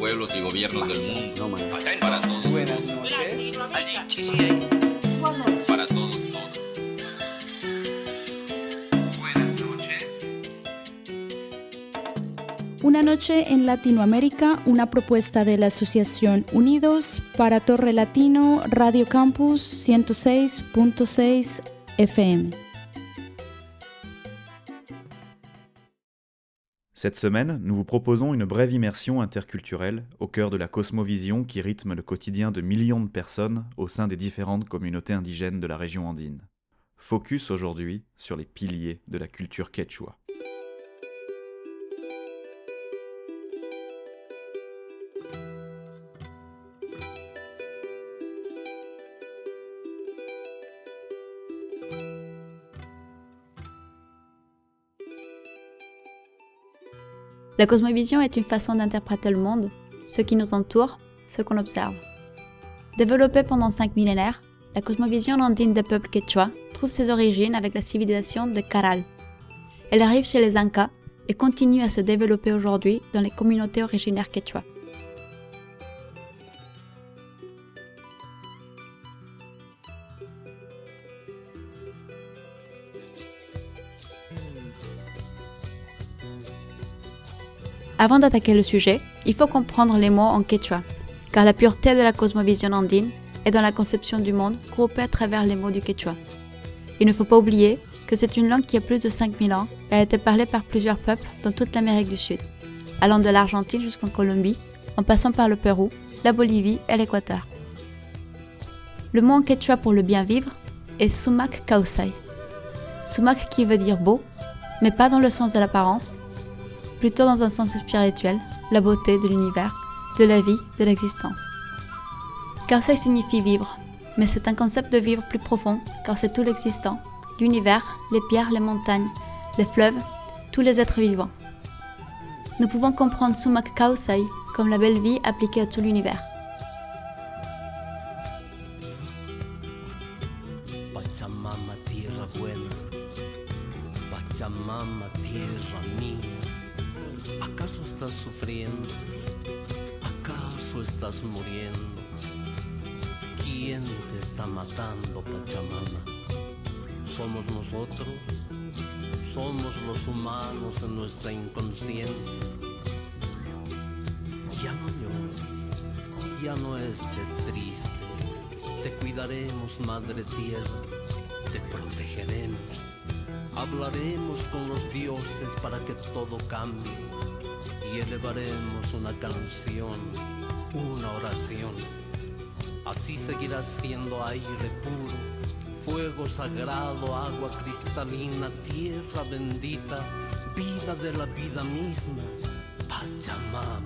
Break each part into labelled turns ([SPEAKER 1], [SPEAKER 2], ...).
[SPEAKER 1] pueblos y gobiernos del mundo. Para todos.
[SPEAKER 2] Buenas noches.
[SPEAKER 1] Para todos, todos.
[SPEAKER 2] Buenas noches.
[SPEAKER 3] Una noche en Latinoamérica, una propuesta de la Asociación Unidos para Torre Latino Radio Campus 106.6 FM.
[SPEAKER 4] Cette semaine, nous vous proposons une brève immersion interculturelle au cœur de la cosmovision qui rythme le quotidien de millions de personnes au sein des différentes communautés indigènes de la région andine. Focus aujourd'hui sur les piliers de la culture quechua.
[SPEAKER 5] La cosmovision est une façon d'interpréter le monde, ce qui nous entoure, ce qu'on observe. Développée pendant cinq millénaires, la cosmovision andine des peuples quechua trouve ses origines avec la civilisation de Caral. Elle arrive chez les Incas et continue à se développer aujourd'hui dans les communautés originaires quechua. Avant d'attaquer le sujet, il faut comprendre les mots en quechua, car la pureté de la cosmovision andine est dans la conception du monde groupée à travers les mots du quechua. Il ne faut pas oublier que c'est une langue qui a plus de 5000 ans et a été parlée par plusieurs peuples dans toute l'Amérique du Sud, allant de l'Argentine jusqu'en Colombie, en passant par le Pérou, la Bolivie et l'Équateur. Le mot en quechua pour le bien vivre est sumac kausai. Sumac qui veut dire beau, mais pas dans le sens de l'apparence, plutôt dans un sens spirituel, la beauté de l'univers, de la vie, de l'existence. Kausai signifie vivre, mais c'est un concept de vivre plus profond car c'est tout l'existant, l'univers, les pierres, les montagnes, les fleuves, tous les êtres vivants. Nous pouvons comprendre Sumak Kausai comme la belle vie appliquée à tout l'univers.
[SPEAKER 6] Matando, Pachamama? ¿Somos nosotros? ¿Somos los humanos en nuestra inconsciencia? Ya no llores, ya no estés triste. Te cuidaremos, Madre Tierra, te protegeremos. Hablaremos con los dioses para que todo cambie y elevaremos una canción, una oración. Así seguirás siendo aire puro, fuego sagrado, agua cristalina, tierra bendita, vida de la vida misma, Pachamama.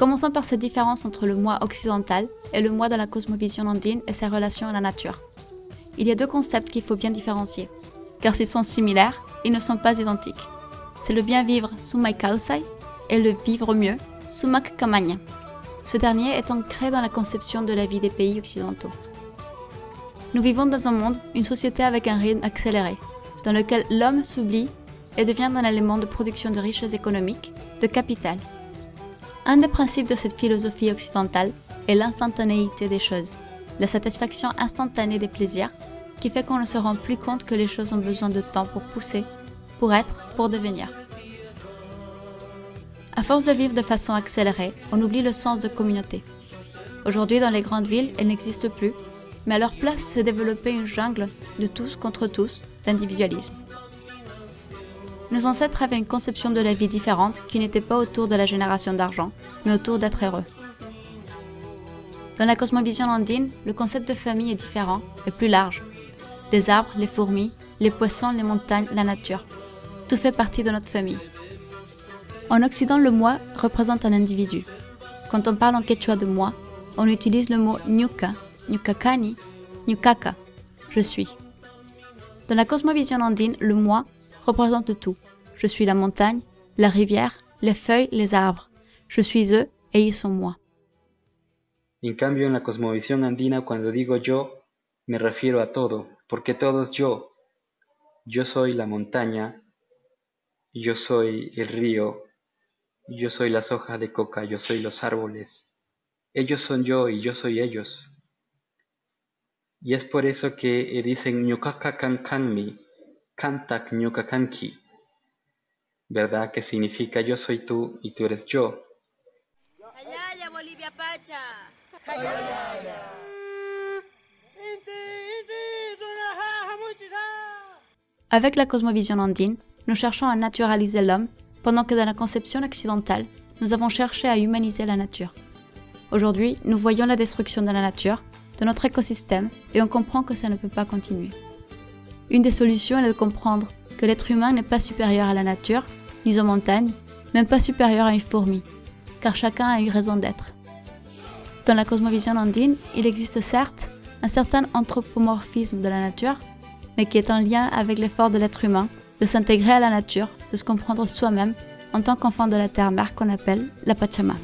[SPEAKER 5] Commençons par cette différence entre le moi occidental et le moi de la cosmovision andine et ses relations à la nature. Il y a deux concepts qu'il faut bien différencier, car s'ils sont similaires, ils ne sont pas identiques. C'est le bien vivre sumai kausai et le vivre mieux sumak kamanya. Ce dernier est ancré dans la conception de la vie des pays occidentaux. Nous vivons dans un monde, une société avec un rythme accéléré, dans lequel l'homme s'oublie et devient un élément de production de richesses économiques, de capital. Un des principes de cette philosophie occidentale est l'instantanéité des choses, la satisfaction instantanée des plaisirs, qui fait qu'on ne se rend plus compte que les choses ont besoin de temps pour pousser, pour être, pour devenir. À force de vivre de façon accélérée, on oublie le sens de communauté. Aujourd'hui, dans les grandes villes, elles n'existent plus, mais à leur place s'est développée une jungle de tous contre tous, d'individualisme. Nos ancêtres avaient une conception de la vie différente qui n'était pas autour de la génération d'argent, mais autour d'être heureux. Dans la cosmovision andine, le concept de famille est différent et plus large. Les arbres, les fourmis, les poissons, les montagnes, la nature. Tout fait partie de notre famille. En Occident, le moi représente un individu. Quand on parle en quechua de moi, on utilise le mot nyuka, nyukakani, nyukaka, je suis. Dans la cosmovision andine, le moi représente tout. Je suis la montagne, la rivière, les feuilles, les arbres. Je suis eux et ils sont moi.
[SPEAKER 7] En cambio, en la cosmovisión andina, cuando digo yo, me refiero a todo, porque todo es yo. Yo soy la montaña, yo soy el río, yo soy las hojas de coca, yo soy los árboles. Ellos son yo y yo soy ellos. Y es por eso que dicen ñukaka kankanmi, kantak ñukakanki, ¿verdad? Que significa yo soy tú y tú eres yo?
[SPEAKER 2] Bolivia Pacha.
[SPEAKER 5] Avec la cosmovision andine, nous cherchons à naturaliser l'homme, pendant que dans la conception occidentale, nous avons cherché à humaniser la nature. Aujourd'hui, nous voyons la destruction de la nature, de notre écosystème, et on comprend que ça ne peut pas continuer. Une des solutions est de comprendre que l'être humain n'est pas supérieur à la nature, ni aux montagnes, même pas supérieur à une fourmi, car chacun a eu raison d'être. Dans la cosmovision andine, il existe certes un certain anthropomorphisme de la nature, mais qui est en lien avec l'effort de l'être humain de s'intégrer à la nature, de se comprendre soi-même en tant qu'enfant de la terre-mère qu'on appelle la Pachamama.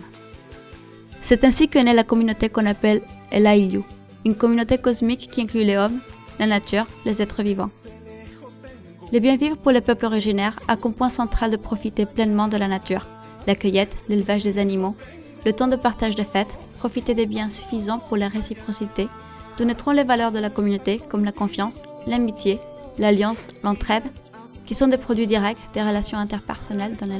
[SPEAKER 5] C'est ainsi que naît la communauté qu'on appelle El Ayllu, une communauté cosmique qui inclut les hommes, la nature, les êtres vivants. Le bien vivre pour les peuples originaires a comme point central de profiter pleinement de la nature, la cueillette, l'élevage des animaux, le temps de partage des fêtes, profiter des biens suffisants pour la réciprocité, d'où naîtront les valeurs de la communauté comme la confiance, l'amitié, l'alliance, l'entraide, qui sont des produits directs des relations interpersonnelles dans la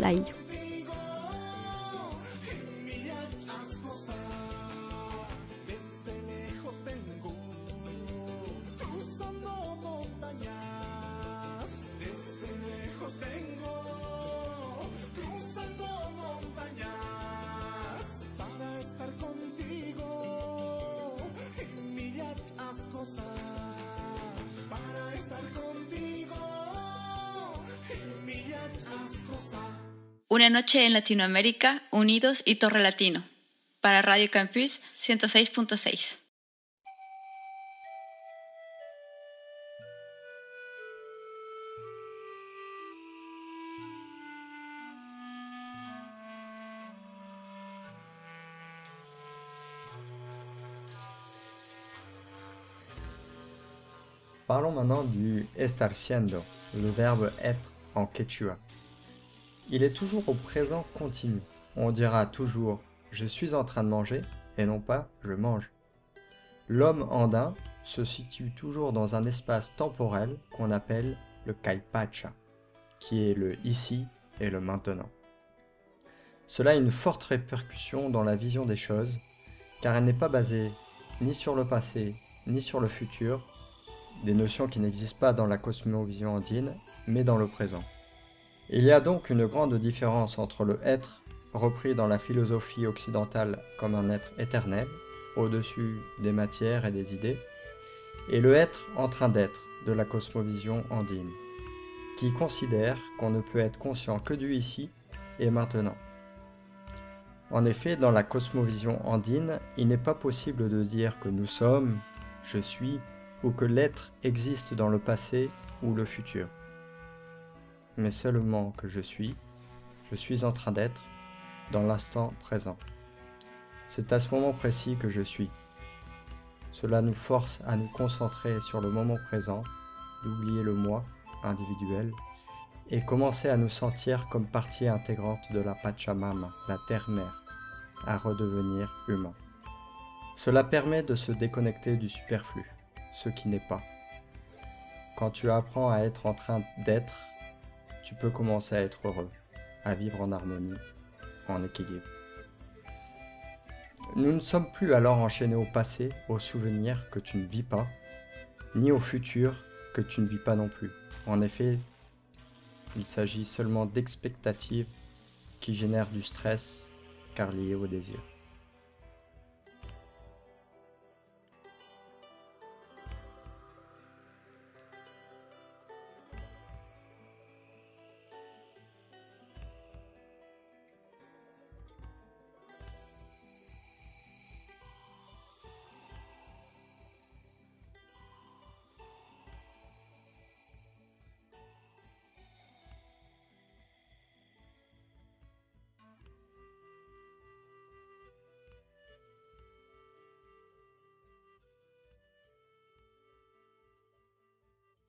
[SPEAKER 8] Una noche en Latinoamérica, unidos y Torre Latino. Para Radio Campus 106.6.
[SPEAKER 9] Parlons maintenant du estar siendo, le verbe être en quechua. Il est toujours au présent continu. On dira toujours je suis en train de manger et non pas je mange. L'homme andin se situe toujours dans un espace temporel qu'on appelle le kaipacha, qui est le ici et le maintenant. Cela a une forte répercussion dans la vision des choses, car elle n'est pas basée ni sur le passé ni sur le futur, des notions qui n'existent pas dans la cosmovision andine, mais dans le présent. Il y a donc une grande différence entre le être, repris dans la philosophie occidentale comme un être éternel, au-dessus des matières et des idées, et le être en train d'être de la cosmovision andine, qui considère qu'on ne peut être conscient que du ici et maintenant. En effet, dans la cosmovision andine, il n'est pas possible de dire que nous sommes, je suis, ou que l'être existe dans le passé ou le futur mais seulement que je suis, je suis en train d'être, dans l'instant présent. C'est à ce moment précis que je suis. Cela nous force à nous concentrer sur le moment présent, d'oublier le moi individuel et commencer à nous sentir comme partie intégrante de la Pachamama, la terre-mère, à redevenir humain. Cela permet de se déconnecter du superflu, ce qui n'est pas. Quand tu apprends à être en train d'être tu peux commencer à être heureux, à vivre en harmonie, en équilibre. Nous ne sommes plus alors enchaînés au passé, aux souvenirs que tu ne vis pas, ni au futur que tu ne vis pas non plus. En effet, il s'agit seulement d'expectatives qui génèrent du stress car lié au désir.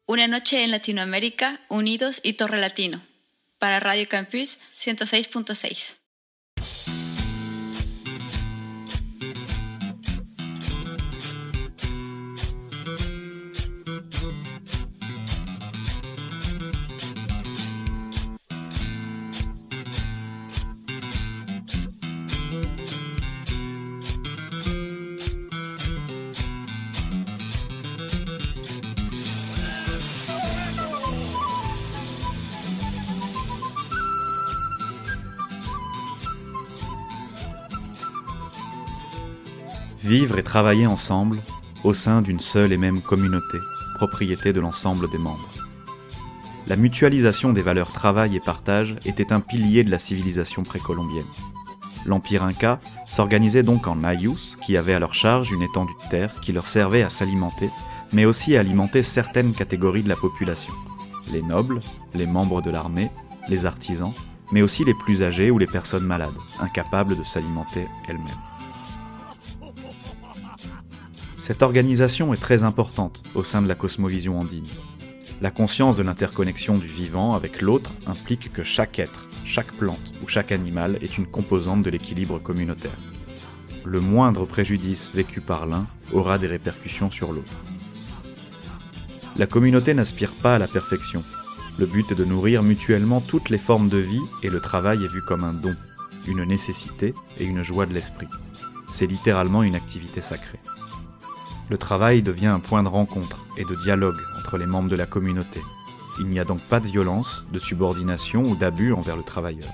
[SPEAKER 8] Una noche en Latinoamérica, Unidos y Torre Latino. Para Radio Campus 106.6.
[SPEAKER 4] Vivre et travailler ensemble au sein d'une seule et même communauté, propriété de l'ensemble des membres. La mutualisation des valeurs travail et partage était un pilier de la civilisation précolombienne. L'Empire Inca s'organisait donc en ayus, qui avaient à leur charge une étendue de terre qui leur servait à s'alimenter, mais aussi à alimenter certaines catégories de la population. Les nobles, les membres de l'armée, les artisans, mais aussi les plus âgés ou les personnes malades, incapables de s'alimenter elles-mêmes. Cette organisation est très importante au sein de la cosmovision andine. La conscience de l'interconnexion du vivant avec l'autre implique que chaque être, chaque plante ou chaque animal est une composante de l'équilibre communautaire. Le moindre préjudice vécu par l'un aura des répercussions sur l'autre. La communauté n'aspire pas à la perfection. Le but est de nourrir mutuellement toutes les formes de vie et le travail est vu comme un don, une nécessité et une joie de l'esprit. C'est littéralement une activité sacrée le travail devient un point de rencontre et de dialogue entre les membres de la communauté. Il n'y a donc pas de violence, de subordination ou d'abus envers le travailleur.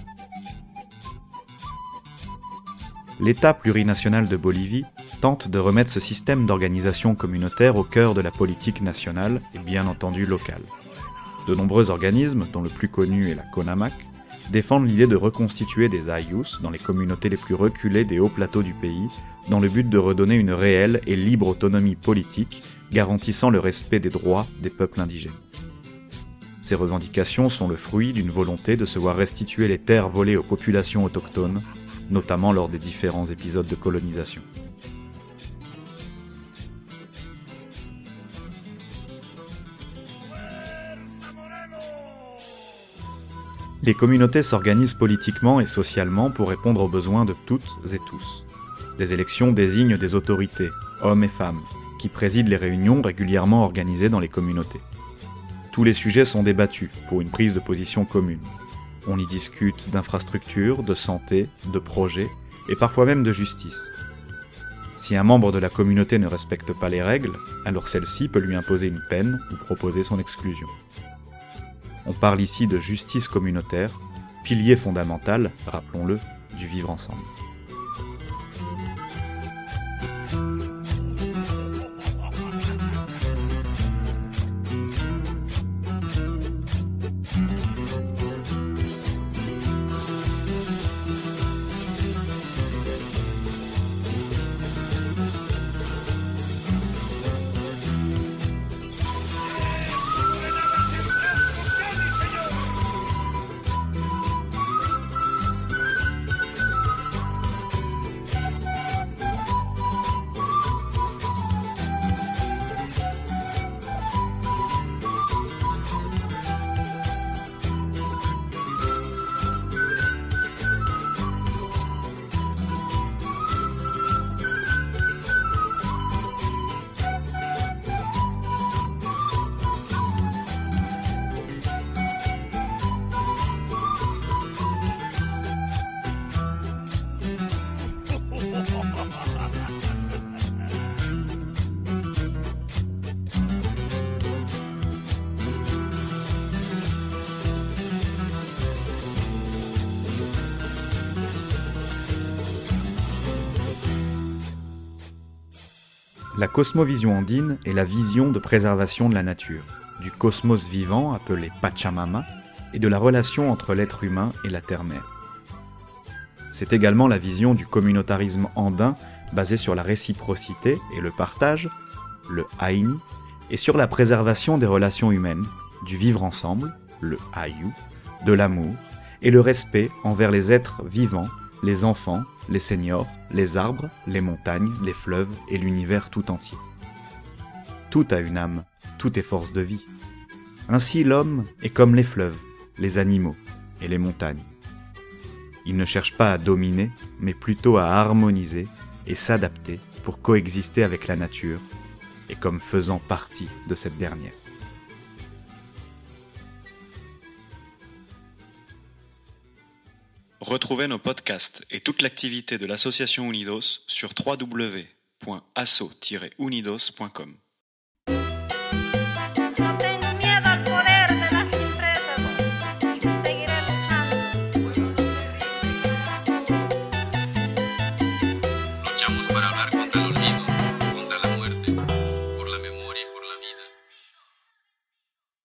[SPEAKER 4] L'État plurinational de Bolivie tente de remettre ce système d'organisation communautaire au cœur de la politique nationale et bien entendu locale. De nombreux organismes, dont le plus connu est la CONAMAC, défendent l'idée de reconstituer des ayus dans les communautés les plus reculées des hauts plateaux du pays dans le but de redonner une réelle et libre autonomie politique garantissant le respect des droits des peuples indigènes. Ces revendications sont le fruit d'une volonté de se voir restituer les terres volées aux populations autochtones, notamment lors des différents épisodes de colonisation. Les communautés s'organisent politiquement et socialement pour répondre aux besoins de toutes et tous. Les élections désignent des autorités, hommes et femmes, qui président les réunions régulièrement organisées dans les communautés. Tous les sujets sont débattus pour une prise de position commune. On y discute d'infrastructures, de santé, de projets et parfois même de justice. Si un membre de la communauté ne respecte pas les règles, alors celle-ci peut lui imposer une peine ou proposer son exclusion. On parle ici de justice communautaire, pilier fondamental, rappelons-le, du vivre ensemble. La cosmovision andine est la vision de préservation de la nature, du cosmos vivant appelé Pachamama, et de la relation entre l'être humain et la terre-mère. C'est également la vision du communautarisme andin basé sur la réciprocité et le partage, le Aini, et sur la préservation des relations humaines, du vivre ensemble, le Ayu, de l'amour, et le respect envers les êtres vivants, les enfants, les seniors, les arbres, les montagnes, les fleuves et l'univers tout entier. Tout a une âme, tout est force de vie. Ainsi l'homme est comme les fleuves, les animaux et les montagnes. Il ne cherche pas à dominer, mais plutôt à harmoniser et s'adapter pour coexister avec la nature et comme faisant partie de cette dernière.
[SPEAKER 10] Retrouvez nos podcasts et toute l'activité de l'association Unidos sur www.asso-unidos.com.